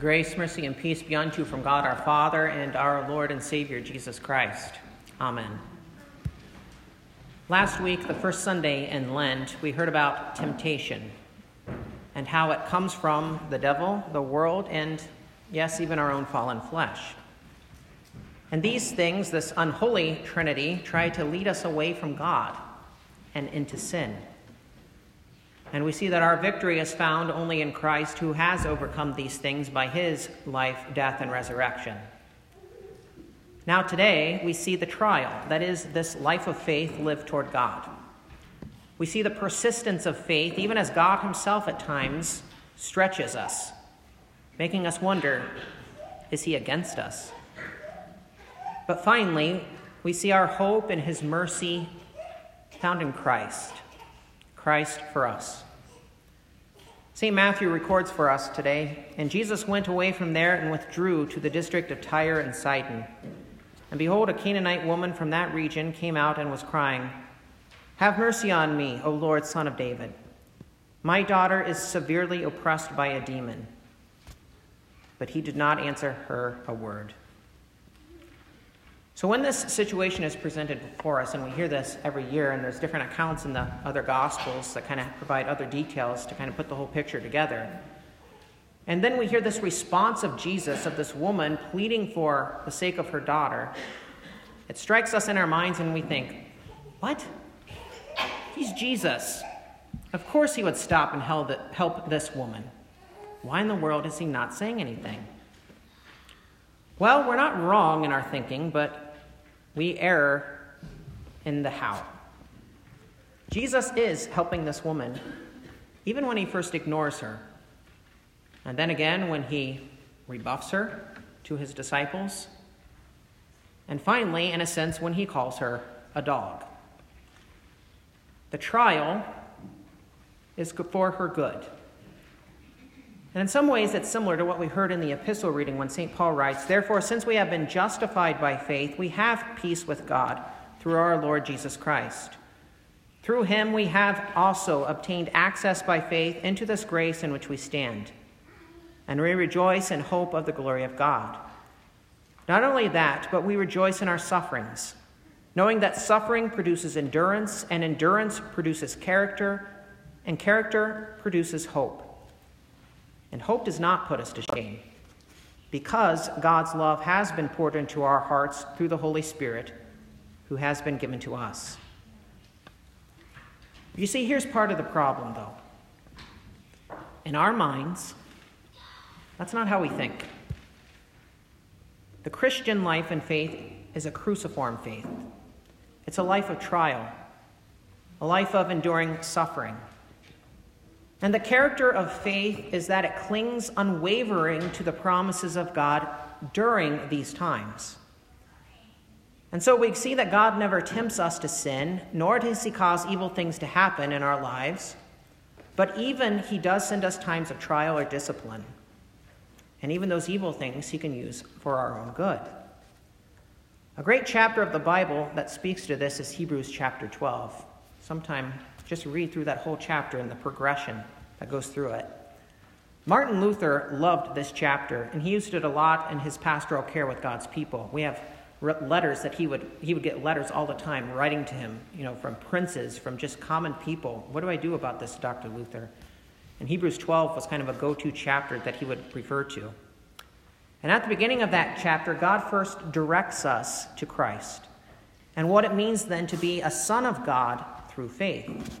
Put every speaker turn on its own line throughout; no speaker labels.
Grace, mercy, and peace be unto you from God our Father and our Lord and Savior Jesus Christ. Amen. Last week, the first Sunday in Lent, we heard about temptation and how it comes from the devil, the world, and yes, even our own fallen flesh. And these things, this unholy trinity, try to lead us away from God and into sin. And we see that our victory is found only in Christ, who has overcome these things by his life, death, and resurrection. Now, today, we see the trial that is, this life of faith lived toward God. We see the persistence of faith, even as God Himself at times stretches us, making us wonder is He against us? But finally, we see our hope and His mercy found in Christ. Christ for us. St. Matthew records for us today, and Jesus went away from there and withdrew to the district of Tyre and Sidon. And behold, a Canaanite woman from that region came out and was crying, Have mercy on me, O Lord, son of David. My daughter is severely oppressed by a demon. But he did not answer her a word. So, when this situation is presented before us, and we hear this every year, and there's different accounts in the other Gospels that kind of provide other details to kind of put the whole picture together. And then we hear this response of Jesus, of this woman pleading for the sake of her daughter. It strikes us in our minds, and we think, What? He's Jesus. Of course, he would stop and help this woman. Why in the world is he not saying anything? Well, we're not wrong in our thinking, but we err in the how. Jesus is helping this woman, even when he first ignores her. And then again, when he rebuffs her to his disciples. And finally, in a sense, when he calls her a dog. The trial is for her good. And in some ways, it's similar to what we heard in the epistle reading when St. Paul writes Therefore, since we have been justified by faith, we have peace with God through our Lord Jesus Christ. Through him, we have also obtained access by faith into this grace in which we stand. And we rejoice in hope of the glory of God. Not only that, but we rejoice in our sufferings, knowing that suffering produces endurance, and endurance produces character, and character produces hope. And hope does not put us to shame because God's love has been poured into our hearts through the Holy Spirit who has been given to us. You see, here's part of the problem, though. In our minds, that's not how we think. The Christian life and faith is a cruciform faith. It's a life of trial, a life of enduring suffering, and the character of faith is that it clings unwavering to the promises of God during these times. And so we see that God never tempts us to sin, nor does he cause evil things to happen in our lives. But even he does send us times of trial or discipline. And even those evil things he can use for our own good. A great chapter of the Bible that speaks to this is Hebrews chapter 12. Sometime just read through that whole chapter and the progression that goes through it. Martin Luther loved this chapter, and he used it a lot in his pastoral care with God's people. We have letters that he would he would get letters all the time writing to him, you know, from princes, from just common people. What do I do about this, Dr. Luther? And Hebrews 12 was kind of a go-to chapter that he would refer to. And at the beginning of that chapter, God first directs us to Christ and what it means then to be a son of God through faith.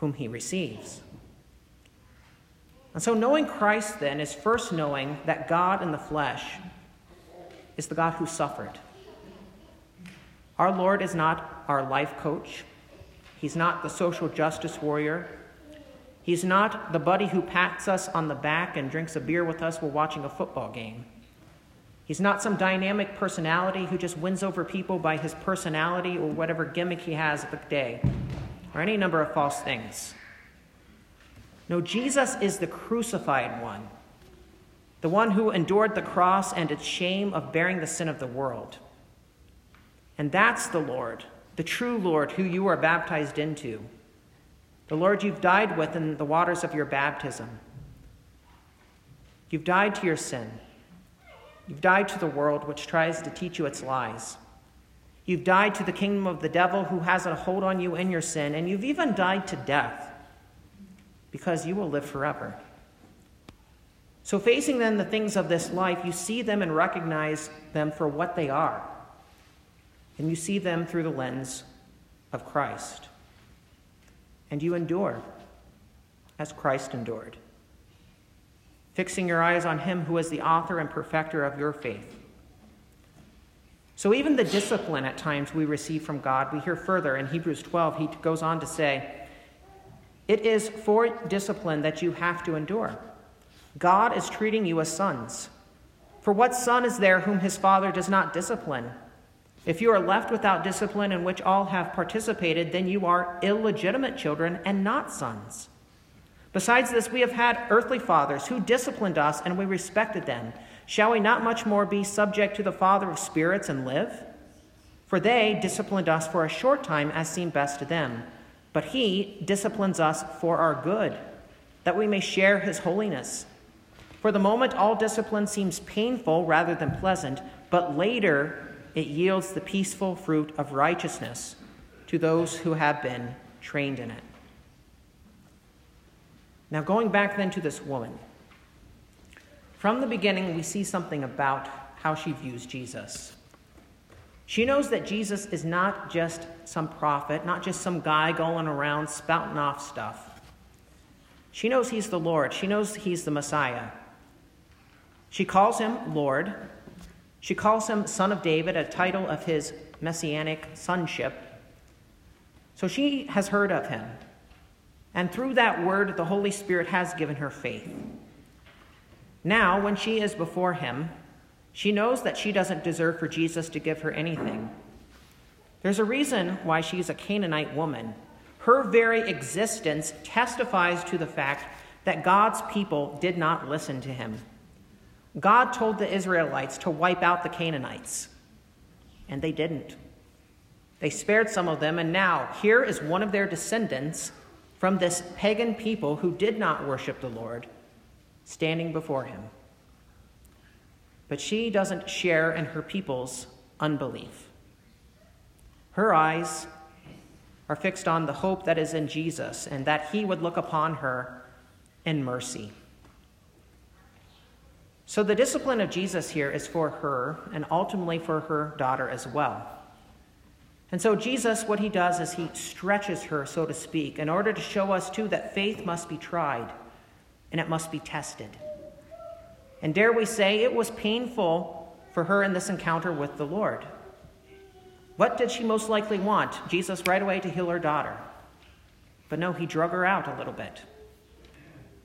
whom he receives. And so, knowing Christ then is first knowing that God in the flesh is the God who suffered. Our Lord is not our life coach, He's not the social justice warrior. He's not the buddy who pats us on the back and drinks a beer with us while watching a football game. He's not some dynamic personality who just wins over people by his personality or whatever gimmick he has at the day, or any number of false things. No, Jesus is the crucified one, the one who endured the cross and its shame of bearing the sin of the world. And that's the Lord, the true Lord who you are baptized into, the Lord you've died with in the waters of your baptism. You've died to your sin. You've died to the world which tries to teach you its lies. You've died to the kingdom of the devil who has a hold on you in your sin, and you've even died to death because you will live forever. So, facing then the things of this life, you see them and recognize them for what they are, and you see them through the lens of Christ. And you endure as Christ endured fixing your eyes on Him who is the author and perfecter of your faith. So, even the discipline at times we receive from God, we hear further in Hebrews 12, he goes on to say, It is for discipline that you have to endure. God is treating you as sons. For what son is there whom his father does not discipline? If you are left without discipline in which all have participated, then you are illegitimate children and not sons. Besides this, we have had earthly fathers who disciplined us and we respected them. Shall we not much more be subject to the Father of spirits and live? For they disciplined us for a short time as seemed best to them, but he disciplines us for our good, that we may share his holiness. For the moment, all discipline seems painful rather than pleasant, but later it yields the peaceful fruit of righteousness to those who have been trained in it. Now, going back then to this woman, from the beginning, we see something about how she views Jesus. She knows that Jesus is not just some prophet, not just some guy going around spouting off stuff. She knows he's the Lord, she knows he's the Messiah. She calls him Lord. She calls him Son of David, a title of his messianic sonship. So she has heard of him. And through that word, the Holy Spirit has given her faith. Now, when she is before him, she knows that she doesn't deserve for Jesus to give her anything. There's a reason why she's a Canaanite woman. Her very existence testifies to the fact that God's people did not listen to him. God told the Israelites to wipe out the Canaanites, and they didn't. They spared some of them, and now here is one of their descendants from this pagan people who did not worship the Lord standing before him. But she doesn't share in her people's unbelief. Her eyes are fixed on the hope that is in Jesus and that he would look upon her in mercy. So, the discipline of Jesus here is for her and ultimately for her daughter as well. And so, Jesus, what he does is he stretches her, so to speak, in order to show us, too, that faith must be tried and it must be tested. And dare we say, it was painful for her in this encounter with the Lord. What did she most likely want? Jesus right away to heal her daughter. But no, he drug her out a little bit.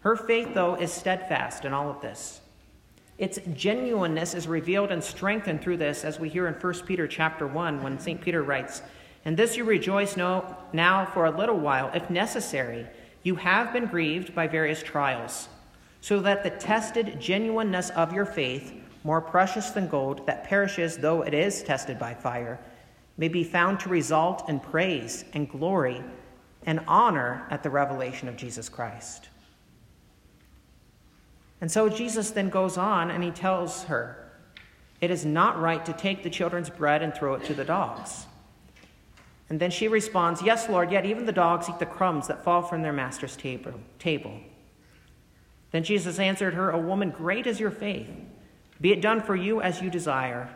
Her faith, though, is steadfast in all of this. Its genuineness is revealed and strengthened through this, as we hear in 1 Peter chapter 1, when St. Peter writes, And this you rejoice now for a little while, if necessary. You have been grieved by various trials, so that the tested genuineness of your faith, more precious than gold, that perishes though it is tested by fire, may be found to result in praise and glory and honor at the revelation of Jesus Christ. And so Jesus then goes on and he tells her, It is not right to take the children's bread and throw it to the dogs. And then she responds, Yes, Lord, yet even the dogs eat the crumbs that fall from their master's table. Then Jesus answered her, O woman, great is your faith. Be it done for you as you desire.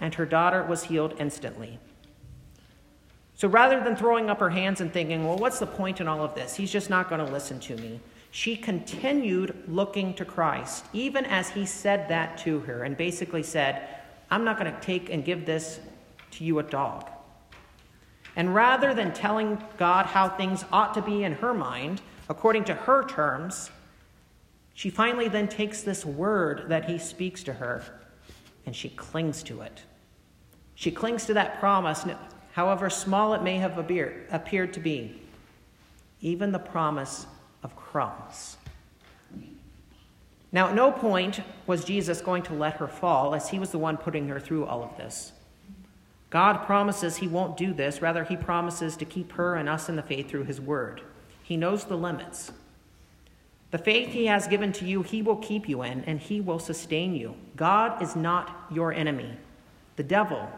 and her daughter was healed instantly. So rather than throwing up her hands and thinking, well, what's the point in all of this? He's just not going to listen to me. She continued looking to Christ, even as he said that to her and basically said, I'm not going to take and give this to you, a dog. And rather than telling God how things ought to be in her mind, according to her terms, she finally then takes this word that he speaks to her and she clings to it. She clings to that promise, however small it may have appeared to be, even the promise of crumbs. Now, at no point was Jesus going to let her fall, as he was the one putting her through all of this. God promises he won't do this, rather, he promises to keep her and us in the faith through his word. He knows the limits. The faith he has given to you, he will keep you in, and he will sustain you. God is not your enemy. The devil,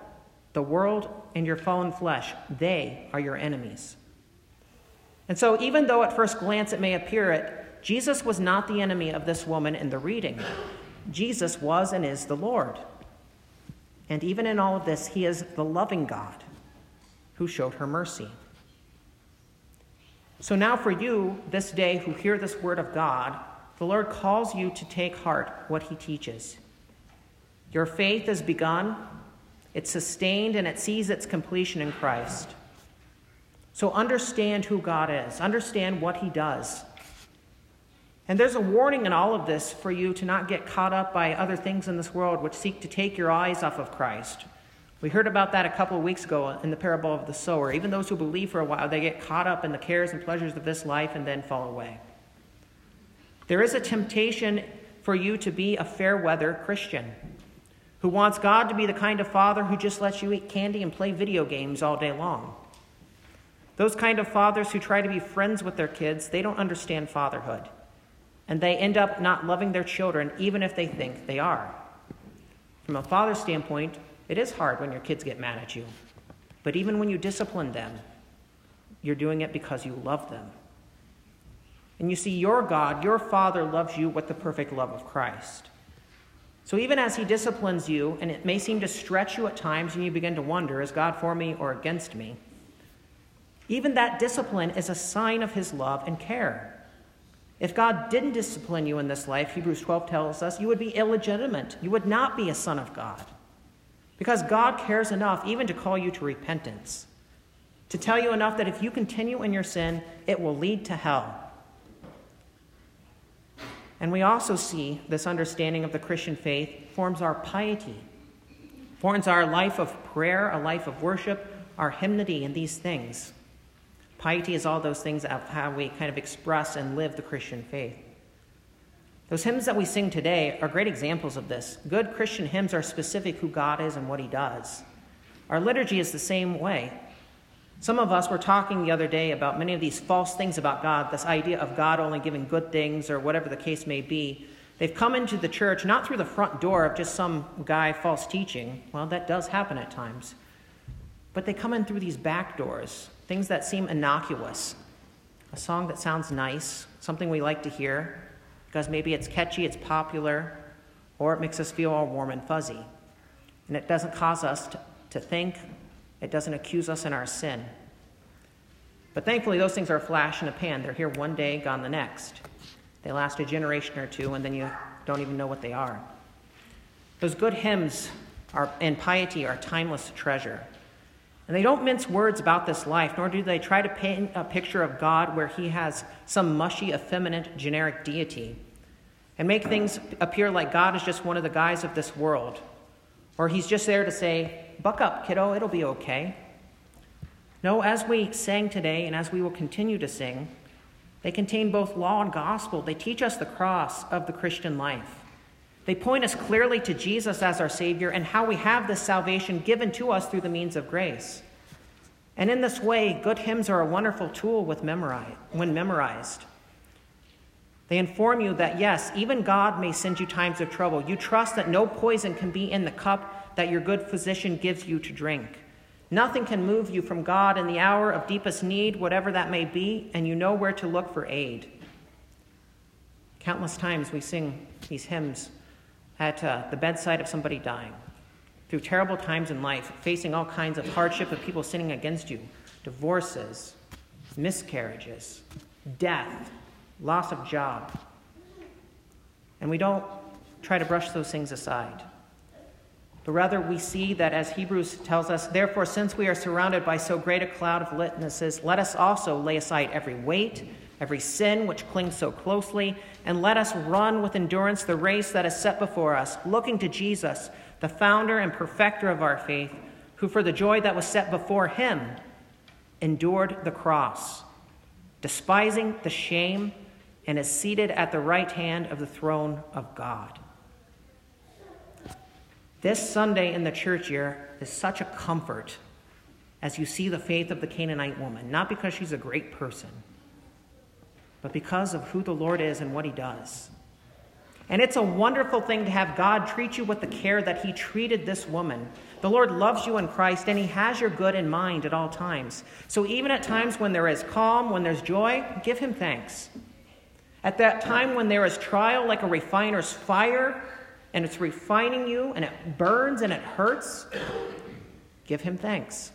the world, and your fallen flesh, they are your enemies. And so, even though at first glance it may appear it, Jesus was not the enemy of this woman in the reading. Jesus was and is the Lord. And even in all of this, he is the loving God who showed her mercy. So now, for you this day who hear this word of God, the Lord calls you to take heart what he teaches. Your faith is begun, it's sustained, and it sees its completion in Christ. So understand who God is, understand what he does. And there's a warning in all of this for you to not get caught up by other things in this world which seek to take your eyes off of Christ. We heard about that a couple of weeks ago in the parable of the sower. Even those who believe for a while, they get caught up in the cares and pleasures of this life and then fall away. There is a temptation for you to be a fair weather Christian who wants God to be the kind of father who just lets you eat candy and play video games all day long. Those kind of fathers who try to be friends with their kids, they don't understand fatherhood and they end up not loving their children even if they think they are. From a father's standpoint, it is hard when your kids get mad at you. But even when you discipline them, you're doing it because you love them. And you see, your God, your Father, loves you with the perfect love of Christ. So even as He disciplines you, and it may seem to stretch you at times, and you begin to wonder, is God for me or against me? Even that discipline is a sign of His love and care. If God didn't discipline you in this life, Hebrews 12 tells us, you would be illegitimate. You would not be a son of God. Because God cares enough even to call you to repentance, to tell you enough that if you continue in your sin, it will lead to hell. And we also see this understanding of the Christian faith forms our piety, forms our life of prayer, a life of worship, our hymnody, and these things. Piety is all those things of how we kind of express and live the Christian faith. Those hymns that we sing today are great examples of this. Good Christian hymns are specific who God is and what He does. Our liturgy is the same way. Some of us were talking the other day about many of these false things about God, this idea of God only giving good things or whatever the case may be. They've come into the church not through the front door of just some guy false teaching. Well, that does happen at times. But they come in through these back doors things that seem innocuous, a song that sounds nice, something we like to hear, because maybe it's catchy, it's popular, or it makes us feel all warm and fuzzy. And it doesn't cause us to, to think, it doesn't accuse us in our sin. But thankfully, those things are a flash in a pan. They're here one day, gone the next. They last a generation or two, and then you don't even know what they are. Those good hymns are, and piety are timeless treasure. And they don't mince words about this life, nor do they try to paint a picture of God where he has some mushy, effeminate, generic deity and make things appear like God is just one of the guys of this world. Or he's just there to say, Buck up, kiddo, it'll be okay. No, as we sang today and as we will continue to sing, they contain both law and gospel. They teach us the cross of the Christian life. They point us clearly to Jesus as our Savior and how we have this salvation given to us through the means of grace. And in this way, good hymns are a wonderful tool with memori- when memorized. They inform you that, yes, even God may send you times of trouble. You trust that no poison can be in the cup that your good physician gives you to drink. Nothing can move you from God in the hour of deepest need, whatever that may be, and you know where to look for aid. Countless times we sing these hymns at uh, the bedside of somebody dying. through terrible times in life, facing all kinds of hardship of people sinning against you, divorces, miscarriages, death, loss of job. And we don't try to brush those things aside. But rather, we see that as Hebrews tells us, therefore, since we are surrounded by so great a cloud of witnesses, let us also lay aside every weight, every sin which clings so closely, and let us run with endurance the race that is set before us, looking to Jesus, the founder and perfecter of our faith, who for the joy that was set before him endured the cross, despising the shame, and is seated at the right hand of the throne of God. This Sunday in the church year is such a comfort as you see the faith of the Canaanite woman, not because she's a great person, but because of who the Lord is and what he does. And it's a wonderful thing to have God treat you with the care that he treated this woman. The Lord loves you in Christ, and he has your good in mind at all times. So even at times when there is calm, when there's joy, give him thanks. At that time when there is trial like a refiner's fire, and it's refining you and it burns and it hurts, give him thanks.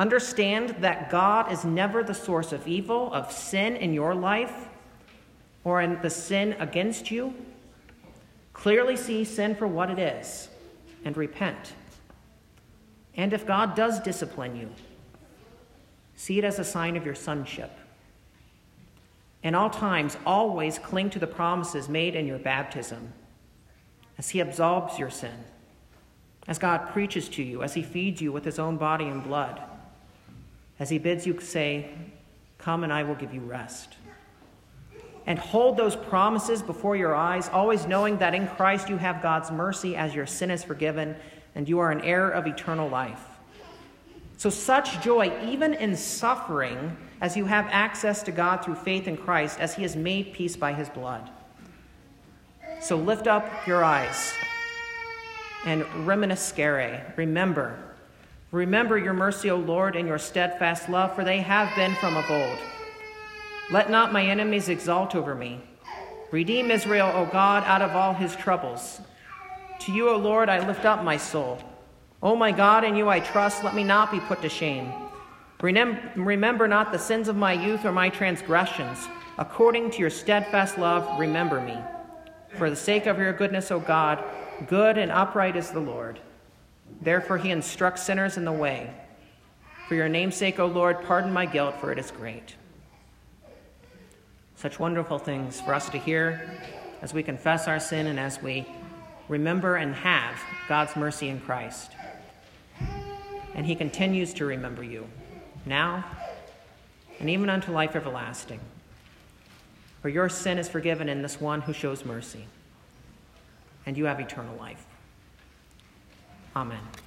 Understand that God is never the source of evil, of sin in your life, or in the sin against you. Clearly see sin for what it is and repent. And if God does discipline you, see it as a sign of your sonship. In all times, always cling to the promises made in your baptism as He absolves your sin, as God preaches to you, as He feeds you with His own body and blood, as He bids you say, Come and I will give you rest. And hold those promises before your eyes, always knowing that in Christ you have God's mercy as your sin is forgiven and you are an heir of eternal life. So, such joy, even in suffering, as you have access to God through faith in Christ, as He has made peace by His blood. So lift up your eyes and reminiscere. Remember. Remember your mercy, O Lord, and your steadfast love, for they have been from of old. Let not my enemies exalt over me. Redeem Israel, O God, out of all his troubles. To you, O Lord, I lift up my soul. O my God, in you I trust. Let me not be put to shame. Remember not the sins of my youth or my transgressions. According to your steadfast love, remember me. For the sake of your goodness, O God, good and upright is the Lord. Therefore, he instructs sinners in the way. For your name's sake, O Lord, pardon my guilt, for it is great. Such wonderful things for us to hear as we confess our sin and as we remember and have God's mercy in Christ. And he continues to remember you now and even unto life everlasting. For your sin is forgiven in this one who shows mercy, and you have eternal life. Amen.